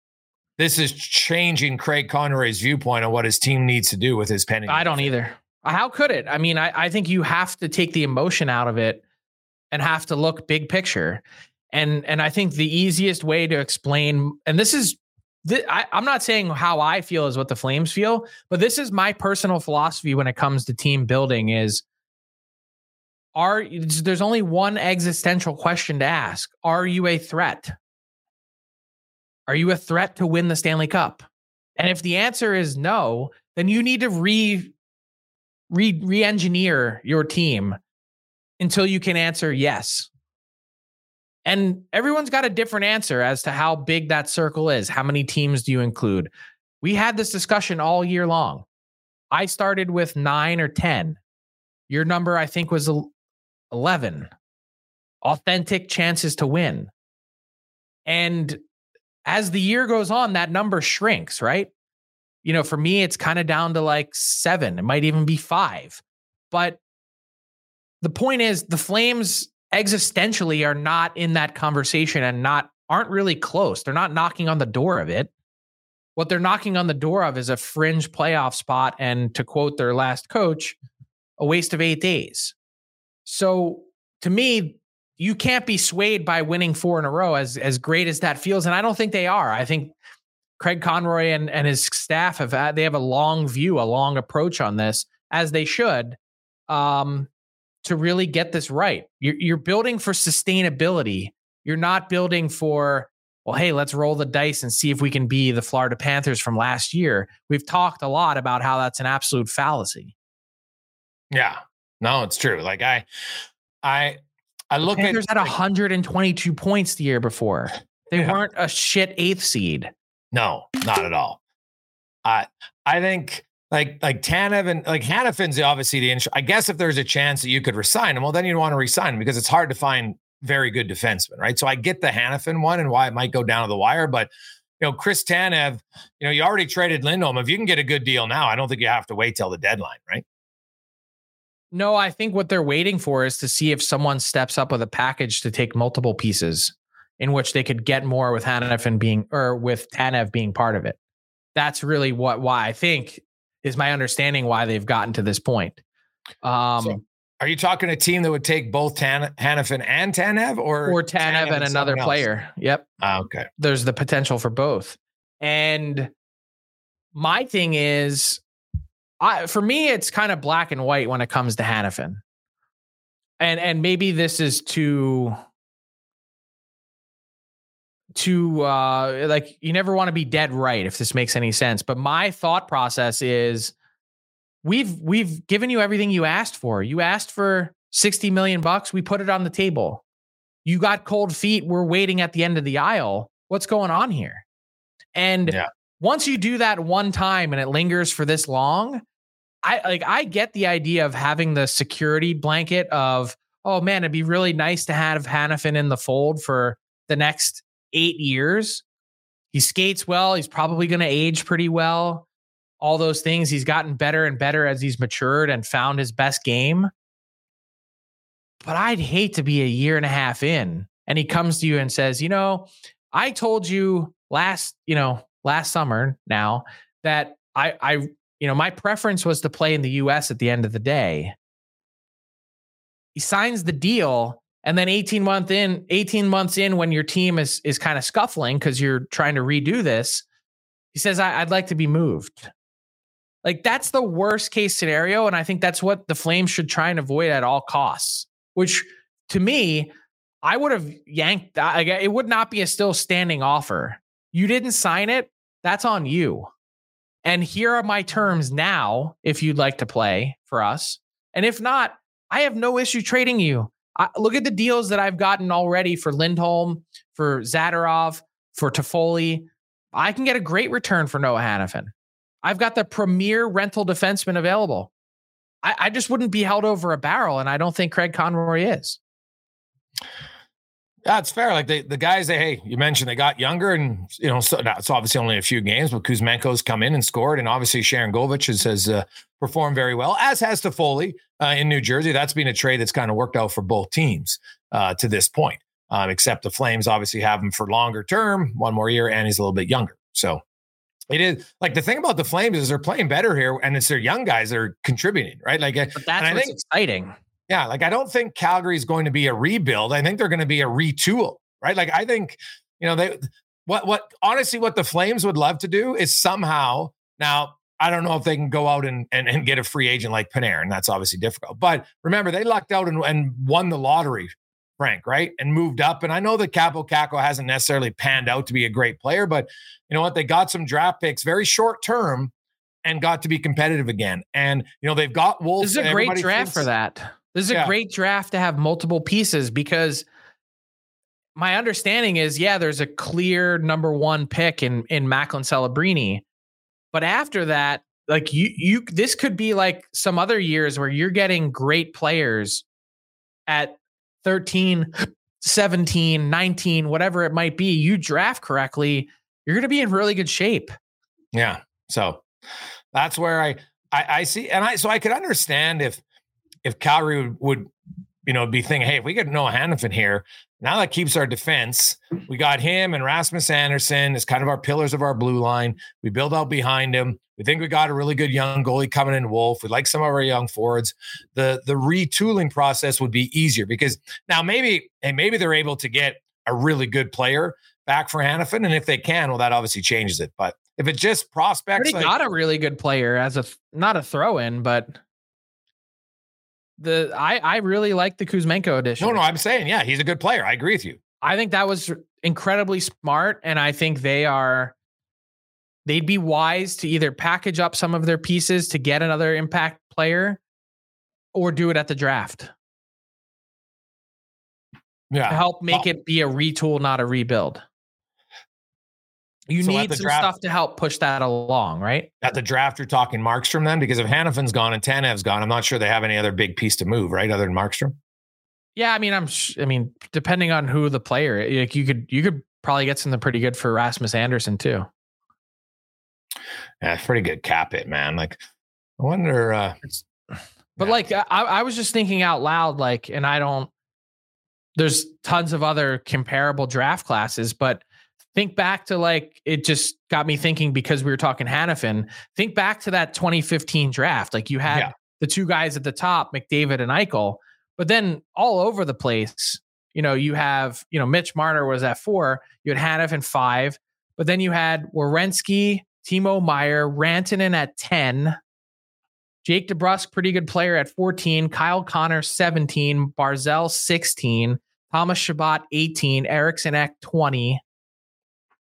this is changing Craig Conroy's viewpoint on what his team needs to do with his penny. I don't either. How could it? I mean, I, I think you have to take the emotion out of it and have to look big picture. And and I think the easiest way to explain, and this is I, I'm not saying how I feel is what the Flames feel, but this is my personal philosophy when it comes to team building is are there's only one existential question to ask. Are you a threat? Are you a threat to win the Stanley Cup? And if the answer is no, then you need to re re re-engineer your team until you can answer yes. And everyone's got a different answer as to how big that circle is. How many teams do you include? We had this discussion all year long. I started with 9 or 10. Your number I think was 11. Authentic chances to win. And as the year goes on, that number shrinks, right? You know, for me, it's kind of down to like seven. It might even be five. But the point is, the Flames existentially are not in that conversation and not aren't really close. They're not knocking on the door of it. What they're knocking on the door of is a fringe playoff spot. And to quote their last coach, a waste of eight days. So to me, you can't be swayed by winning four in a row as as great as that feels and i don't think they are i think craig conroy and, and his staff have they have a long view a long approach on this as they should um, to really get this right you're, you're building for sustainability you're not building for well hey let's roll the dice and see if we can be the florida panthers from last year we've talked a lot about how that's an absolute fallacy yeah no it's true like i i I look the Panthers at had 122 points the year before. They yeah. weren't a shit eighth seed. No, not at all. I I think like like Tanev and like Hanifin's obviously the I guess if there's a chance that you could resign him, well then you'd want to resign him because it's hard to find very good defensemen, right? So I get the Hanifin one and why it might go down to the wire, but you know, Chris Tanev, you know, you already traded Lindholm. If you can get a good deal now, I don't think you have to wait till the deadline, right? No, I think what they're waiting for is to see if someone steps up with a package to take multiple pieces in which they could get more with Hanifin being or with Tanev being part of it. That's really what why I think is my understanding why they've gotten to this point. Um, so are you talking a team that would take both Tan- Hanifin and Tanev or or Tanev, Tanev and, and another player? Yep. Ah, okay. There's the potential for both. And my thing is I for me, it's kind of black and white when it comes to Hanifin. And and maybe this is too too uh like you never want to be dead right if this makes any sense. But my thought process is we've we've given you everything you asked for. You asked for 60 million bucks, we put it on the table. You got cold feet, we're waiting at the end of the aisle. What's going on here? And yeah. once you do that one time and it lingers for this long, I like I get the idea of having the security blanket of, oh man, it'd be really nice to have Hanifin in the fold for the next eight years. He skates well. He's probably going to age pretty well. All those things. He's gotten better and better as he's matured and found his best game. But I'd hate to be a year and a half in and he comes to you and says, you know, I told you last, you know, last summer now that I I you know, my preference was to play in the US at the end of the day. He signs the deal and then 18 month in 18 months in when your team is is kind of scuffling because you're trying to redo this he says I, would like to be moved like that's the worst case scenario and i think that's what the flames should try and avoid at all costs which to me i would have yanked that it would not be a still standing offer you didn't sign it that's on you and here are my terms now if you'd like to play for us. And if not, I have no issue trading you. I, look at the deals that I've gotten already for Lindholm, for Zadorov, for Toffoli. I can get a great return for Noah Hanifin. I've got the premier rental defenseman available. I, I just wouldn't be held over a barrel, and I don't think Craig Conroy is. That's fair. Like the, the guys that hey, you mentioned they got younger, and you know, so it's obviously only a few games, but Kuzmenko's come in and scored, and obviously Sharangovich has, has uh, performed very well, as has Toffoli uh, in New Jersey. That's been a trade that's kind of worked out for both teams uh, to this point. Um, except the Flames obviously have him for longer term, one more year, and he's a little bit younger. So it is like the thing about the Flames is they're playing better here, and it's their young guys that are contributing, right? Like, but that's what's think, exciting. Yeah, like I don't think Calgary is going to be a rebuild. I think they're going to be a retool, right? Like I think, you know, they what what honestly what the Flames would love to do is somehow now I don't know if they can go out and, and, and get a free agent like Panarin. That's obviously difficult. But remember, they lucked out and, and won the lottery, Frank, right? And moved up. And I know that Kaapo Kakko hasn't necessarily panned out to be a great player, but you know what? They got some draft picks very short term and got to be competitive again. And you know, they've got Wolves. This is a great draft thinks, for that. This is yeah. a great draft to have multiple pieces because my understanding is, yeah, there's a clear number one pick in in Macklin Celebrini, but after that, like you you this could be like some other years where you're getting great players at 13 17 19 whatever it might be. You draft correctly you're going to be in really good shape. Yeah. So that's where I, I i see and i so i could understand if if Calgary would, would you know, be thinking, hey, if we get Noah Hanifin here, now that keeps our defense. We got him and Rasmus Andersson as kind of our pillars of our blue line. We build out behind him. We think we got a really good young goalie coming in, Wolf. We like some of our young forwards. The the retooling process would be easier because now maybe and maybe they're able to get a really good player back for Hanifin, and if they can, well, that obviously changes it. But if it's just prospects, like, got a really good player as a not a throw in, but the I I really like the Kuzmenko edition. No, no, I'm saying yeah, he's a good player. I agree with you. I think that was incredibly smart, and I think they are. They'd be wise to either package up some of their pieces to get another impact player, or do it at the draft. Yeah, to help make well, it be a retool, not a rebuild. You so need some draft, stuff to help push that along, right? At the draft, you're talking Markstrom then, because if Hanifin's gone and Tanev's gone, I'm not sure they have any other big piece to move, right? Other than Markstrom. Yeah, I mean, I'm. Sh- I mean, depending on who the player, like you could, you could probably get something pretty good for Rasmus Andersson too. Yeah, pretty good cap it, man. Like, I wonder. uh But yeah. like, I, I was just thinking out loud, like, and I don't. There's tons of other comparable draft classes, but think back to like it just got me thinking because we were talking Hanifin. Think back to that 2015 draft. Like you had yeah. the two guys at the top, McDavid and Eichel, but then all over the place, you know, you have, you know, Mitch Marner was at four, you had Hanifin five, but then you had Werenski, Timo Meier, Rantanen at 10. Jake DeBrusk, pretty good player at 14. Kyle Connor, 17. Barzal, 16. Thomas Chabot, 18. Eriksson Ek, 20.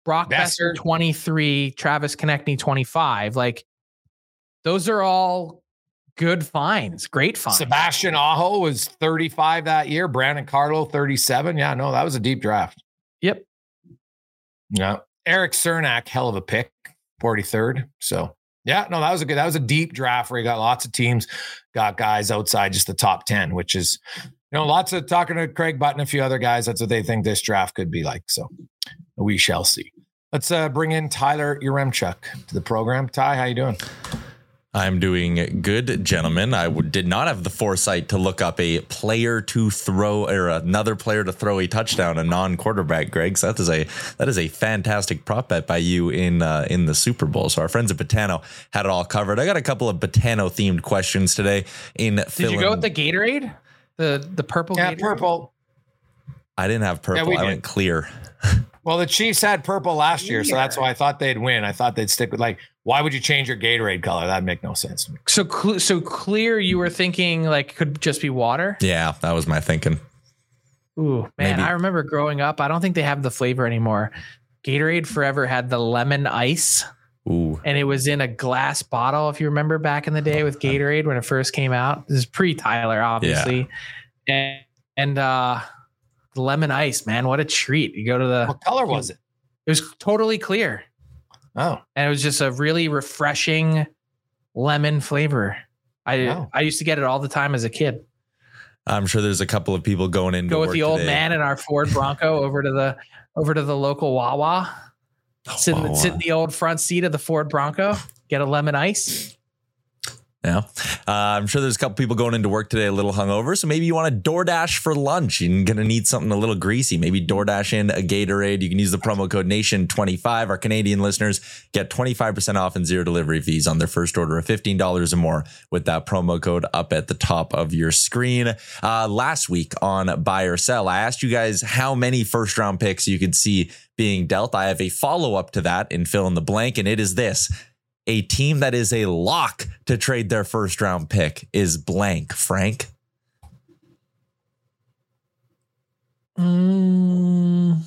Brock Boeser 23, Travis Konecny 25. Like those are all good finds, great finds. Sebastian Aho was 35 that year. Brandon Carlo 37. Yeah, no, that was a deep draft. Yep. Yeah. Erik Cernak, hell of a pick, 43rd. So yeah, no, that was a good, that was a deep draft where you got lots of teams, got guys outside just the top 10, which is, you know, lots of talking to Craig Button, and a few other guys. That's what they think this draft could be like. So we shall see. Let's uh, bring in Tyler Yaremchuk to the program. Ty, how you doing? I'm doing good, gentlemen. I w- did not have the foresight to look up a player to throw or another player to throw a touchdown, a non-quarterback. Greg, so that is a that is a fantastic prop bet by you in uh, in the Super Bowl. So our friends at Betano had it all covered. I got a couple of Betano themed questions today. In did you go with the Gatorade, the the purple? Yeah, Gatorade? purple. I didn't have purple. Yeah, I went clear. Well, the Chiefs had purple last year, so that's why I thought they'd win. I thought they'd stick with like, why would you change your Gatorade color? That'd make no sense to me. So, cl- so clear. You were thinking like could just be water. Yeah, that was my thinking. Ooh, man, Maybe. I remember growing up. I don't think they have the flavor anymore. Gatorade forever had the lemon ice. Ooh. And it was in a glass bottle, if you remember back in the day with Gatorade when it first came out. This is pre Tyler, obviously. Yeah. And and uh lemon ice, man. What a treat. You go to the What color was it? It was totally clear. Oh, and it was just a really refreshing lemon flavor. I Wow. I used to get it all the time as a kid. I'm sure there's a couple of people going in. to Go with work the old today. man in our Ford Bronco over to the over to the local Wawa. Sit, in the- Wawa. sit in the old front seat of the Ford Bronco. Get a lemon ice. Yeah. Uh, I'm sure there's a couple people going into work today a little hungover. So maybe you want to DoorDash for lunch. You're going to need something a little greasy. Maybe DoorDash in a Gatorade. You can use the promo code NATION25. Our Canadian listeners get 25% off and zero delivery fees on their first order of $15 or more with that promo code up at the top of your screen. Uh, last week on Buy or Sell, I asked you guys how many first round picks you could see being dealt. I have a follow up to that in fill in the blank, and it is this a team that is a lock to trade their first round pick is blank. Frank, Mm.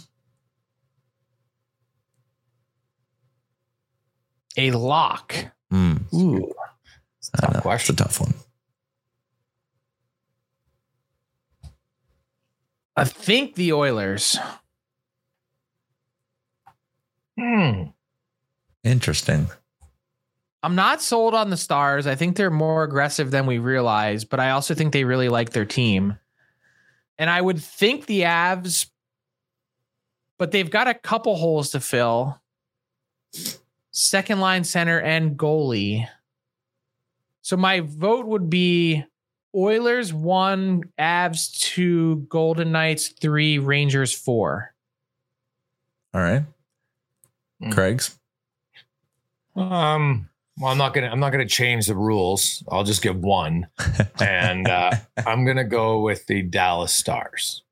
A lock. Hmm, Ooh. I don't know. question. It's a tough one. I think the Oilers. Hmm. Interesting. I'm not sold on the Stars. I think they're more aggressive than we realize, but I also think they really like their team. And I would think the Avs, but they've got a couple holes to fill. Second line center and goalie. So my vote would be Oilers one, Avs two, Golden Knights three, Rangers four. All right. Hmm. Craig's. Um. Well, I'm not gonna. I'm not gonna change the rules. I'll just give one, and uh, I'm gonna go with the Dallas Stars.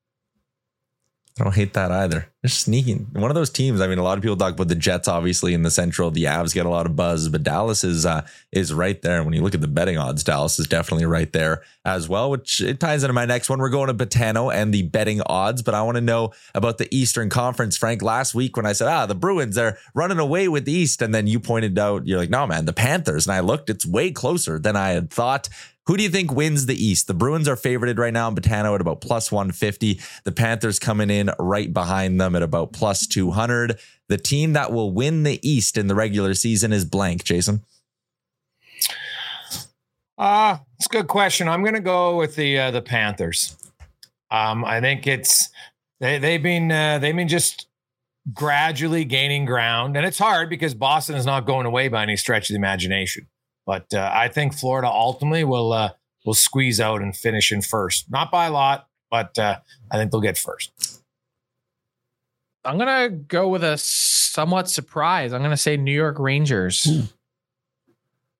I don't hate that either. They're sneaking. One of those teams. I mean, a lot of people talk about the Jets, obviously in the Central. The Avs get a lot of buzz, but Dallas is uh, is right there. When you look at the betting odds, Dallas is definitely right there as well. Which it ties into my next one. We're going to Betano and the betting odds, but I want to know about the Eastern Conference. Frank, last week when I said, ah, the Bruins they're running away with the East, and then you pointed out, you're like, no, man, the Panthers. And I looked, it's way closer than I had thought. Who do you think wins the East? The Bruins are favorited right now in Betano at about plus 150. The Panthers coming in right behind them at about plus 200. The team that will win the East in the regular season is blank, Jason. Uh, it's a good question. I'm gonna go with the uh, the Panthers. Um, I think it's they they've been uh, they've been just gradually gaining ground, and it's hard because Boston is not going away by any stretch of the imagination. But uh, I think Florida ultimately will uh, will squeeze out and finish in first, not by a lot, but uh, I think they'll get first. I'm gonna go with a somewhat surprise. I'm gonna say New York Rangers.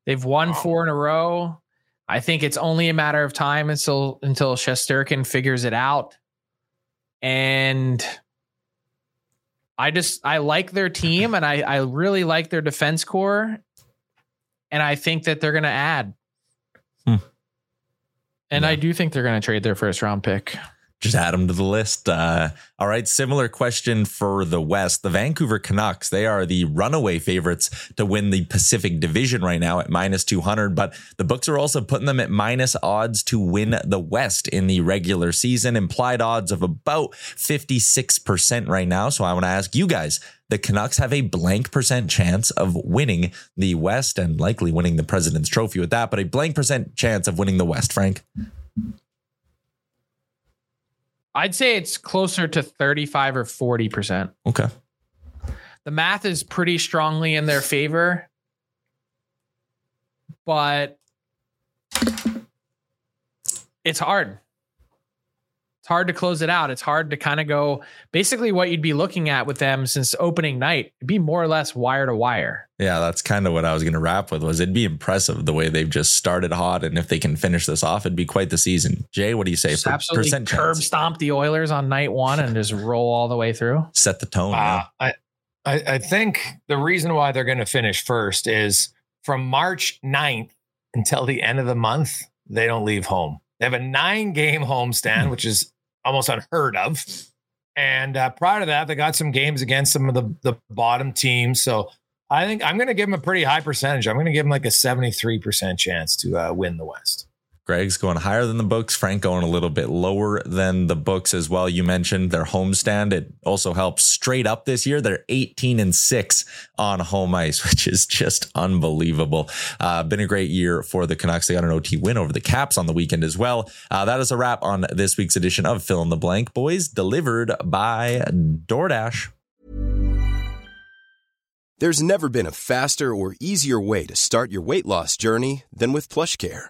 They've won Wow. four in a row. I think it's only a matter of time until until Shesterkin figures it out. And I just I like their team and I I really like their defense core. And I think that they're gonna add. Hmm. And Yeah. I do think they're gonna trade their first round pick. Just add them to the list. Uh, all right. Similar question for the West. The Vancouver Canucks, they are the runaway favorites to win the Pacific Division right now at minus 200, but the books are also putting them at minus odds to win the West in the regular season. Implied odds of about 56% right now. So I want to ask you guys the Canucks have a blank percent chance of winning the West and likely winning the President's Trophy with that, but a blank percent chance of winning the West, Frank. I'd say it's closer to 35 or 40%. Okay. the math is pretty strongly in their favor, but it's hard. It's hard to close it out. It's hard to kind of go basically what you'd be looking at with them since opening night. It'd be more or less wire to wire. Yeah, that's kind of what I was going to wrap with. Was it'd be impressive the way they've just started hot, and if they can finish this off, it'd be quite the season. Jay, what do you say? Just Per- absolutely percent curb chance? stomp the Oilers on night one and just roll all the way through. set the tone. Uh. I, I I think the reason why they're going to finish first is from March 9th until the end of the month, they don't leave home. They have a nine game homestand, which is almost unheard of. And uh, prior to that, they got some games against some of the, the bottom teams. So I think I'm going to give them a pretty high percentage. I'm going to give them like a 73% chance to uh, win the West. Greg's going higher than the books. Frank going a little bit lower than the books as well. You mentioned their homestand. It also helps straight up this year. They're 18 and six on home ice, which is just unbelievable. Uh, been a great year for the Canucks. They got an OT win over the Caps on the weekend as well. Uh, that is a wrap on this week's edition of Fill in the Blank Boys, delivered by DoorDash. There's never been a faster or easier way to start your weight loss journey than with PlushCare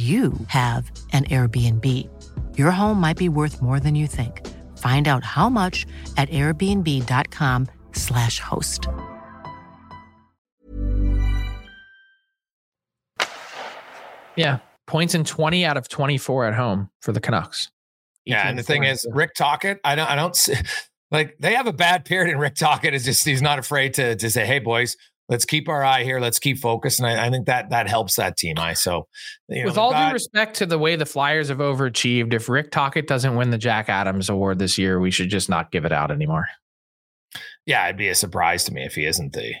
you have an Airbnb. Your home might be worth more than you think. Find out how much at airbnb.com/slash host. Yeah. Points in 20 out of 24 at home for the Canucks. Yeah, and the thing is, Rick Tocchet, I don't, I don't see, like they have a bad period, and Rick Tocchet is just he's not afraid to to say, "Hey, boys, let's keep our eye here, let's keep focused," and I, I think that that helps that team. I so you know, With all got- due respect to the way the Flyers have overachieved, if Rick Tocchet doesn't win the Jack Adams Award this year, we should just not give it out anymore. yeah, it'd be a surprise to me if he isn't the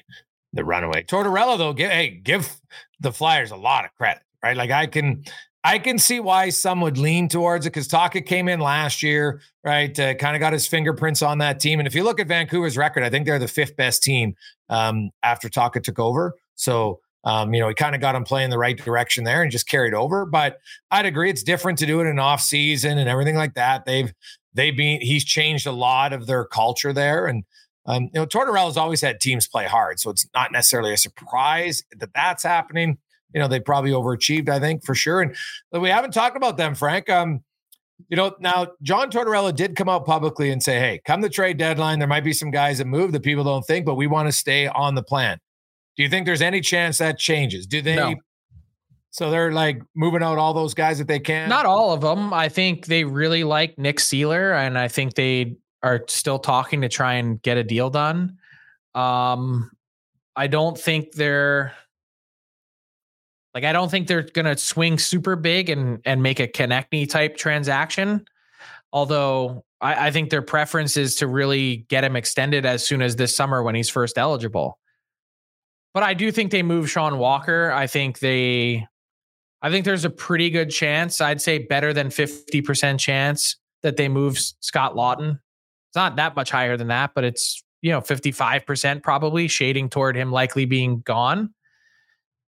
the runaway. Tortorella, though, give, hey, give the Flyers a lot of credit, right? Like I can, I can see why some would lean towards it because Taka came in last year, right? Uh, kind of got his fingerprints on that team. And if you look at Vancouver's record, I think they're the fifth best team um, after Taka took over. So. Um, you know, he kind of got him playing the right direction there and just carried over. But I'd agree it's different to do it in off season and everything like that. They've they've been he's changed a lot of their culture there. And um, you know, Tortorella's always had teams play hard, so it's not necessarily a surprise that that's happening. You know, they probably overachieved, I think, for sure. And but we haven't talked about them, Frank. Um, you know, now John Tortorella did come out publicly and say, "Hey, come the trade deadline, there might be some guys that move that people don't think, but we want to stay on the plan." Do you think there's any chance that changes? Do they? No. So they're like moving out all those guys that they can. Not all of them. I think they really like Nick Seeler, and I think they are still talking to try and get a deal done. Um, I don't think they're like I don't think they're gonna swing super big and and make a Konecny type transaction. Although I, I think their preference is to really get him extended as soon as this summer when he's first eligible. But I do think they move Sean Walker. I think they I think there's a pretty good chance, I'd say better than 50% chance that they move Scott Laughton. It's not that much higher than that, but it's, you know, 55% probably shading toward him likely being gone.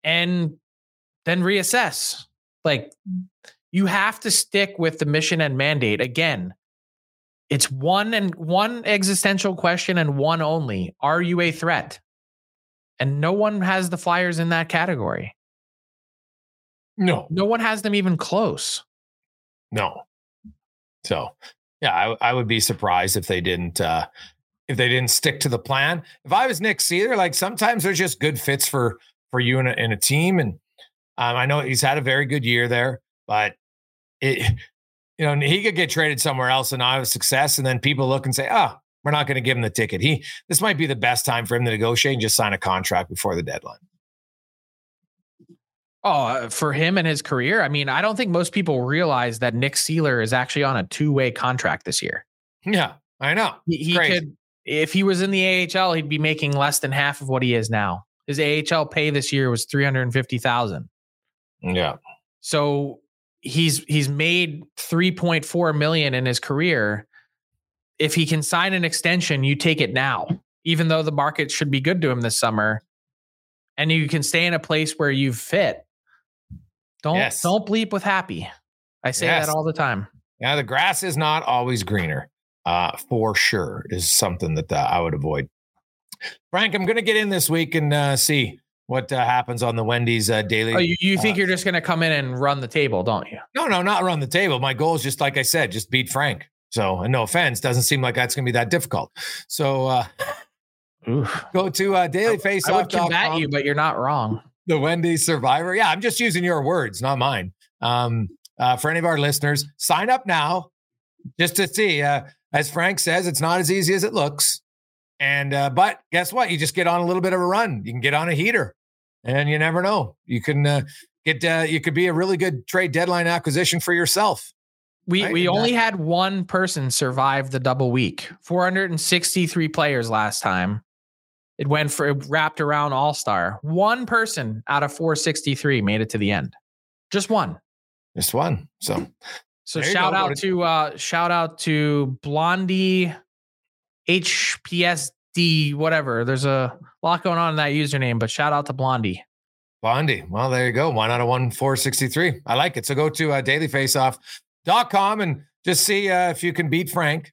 And then reassess. Like you have to stick with the mission and mandate. Again, it's one and one existential question and one only. Are you a threat? And no one has the Flyers in that category. no, No one has them even close. No. So, yeah, I, I would be surprised if they didn't uh if they didn't stick to the plan. If I was Nick Seeler, like sometimes there's just good fits for for you in a, in a team, and um, I know he's had a very good year there, but it, you know, he could get traded somewhere else and not have success. And then people look and say, oh, we're not going to give him the ticket. He, this might be the best time for him to negotiate and just sign a contract before the deadline. Oh, uh, for him and his career. I mean, I don't think most people realize that Nick Seeler is actually on a two way contract this year. Yeah, I know. He, he could, if he was in the AHL, he'd be making less than half of what he is now. His AHL pay this year was 350,000. Yeah. So he's he's made three point four million in his career. If he can sign an extension, you take it now, even though the market should be good to him this summer, and you can stay in a place where you fit. Don't Yes. don't bleep with happy. I say Yes. that all the time. Yeah, the grass is not always greener, uh, for sure, is something that uh, I would avoid. Frank, I'm going to get in this week and uh, see what uh, happens on the Wendy's uh, daily. Oh, you, you think uh, you're just going to come in and run the table, don't you? No, no, not run the table. My goal is just like I said, just beat Frank. So, and no offense, doesn't seem like that's going to be that difficult. So, uh, go to uh, I would combat dailyfaceoff.com. you, but you're not wrong. the Wendy's Survivor. Yeah, I'm just using your words, not mine. Um, uh, for any of our listeners, sign up now just to see. Uh, as Frank says, it's not as easy as it looks. And uh, but guess what? You just get on a little bit of a run. You can get on a heater, and you never know. You can uh, get. Uh, you could be a really good trade deadline acquisition for yourself. We Right, we and only that- had one person survive the double week. 463 players last time. It went for it wrapped around All Star. One person out of 463 made it to the end. Just one. Just one. So So shout out to uh shout out to Blondie HPSD whatever. There's a lot going on in that username, but shout out to Blondie. Blondie. Well, there you go. One out of one, 463. I like it. So go to uh, dailyfaceoff.com and just see uh, if you can beat Frank.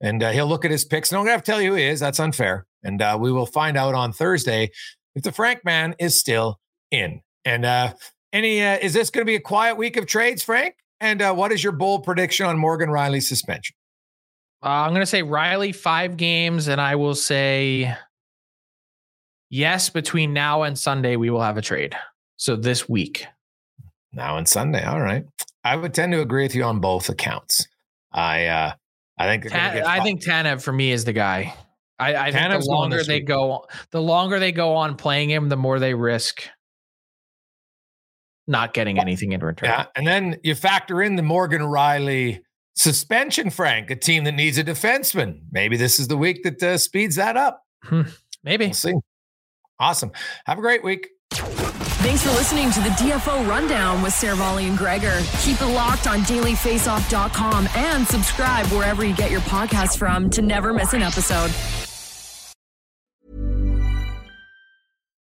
And uh, he'll look at his picks. And I'm going to have to tell you who he is. That's unfair. And uh, we will find out on Thursday if the Frank man is still in. And uh, any, uh, is this going to be a quiet week of trades, Frank? And uh, what is your bold prediction on Morgan Rielly's suspension? Uh, I'm going to say Rielly five games, and I will say yes. Between now and Sunday, we will have a trade. So this week, Now and Sunday. All right. I would tend to agree with you on both accounts. I, uh, I think, Tan- I think Tanev for me is the guy. I, I think the longer they week. go, the longer they go on playing him, the more they risk not getting anything in return. Yeah. And then you factor in the Morgan Rielly suspension, Frank, a team that needs a defenseman. Maybe this is the week that uh, speeds that up. Maybe. We'll see. Awesome. Have a great week. Thanks for listening to the DFO Rundown with Seravalli and Gregor. Keep it locked on dailyfaceoff.com and subscribe wherever you get your podcasts from to never miss an episode.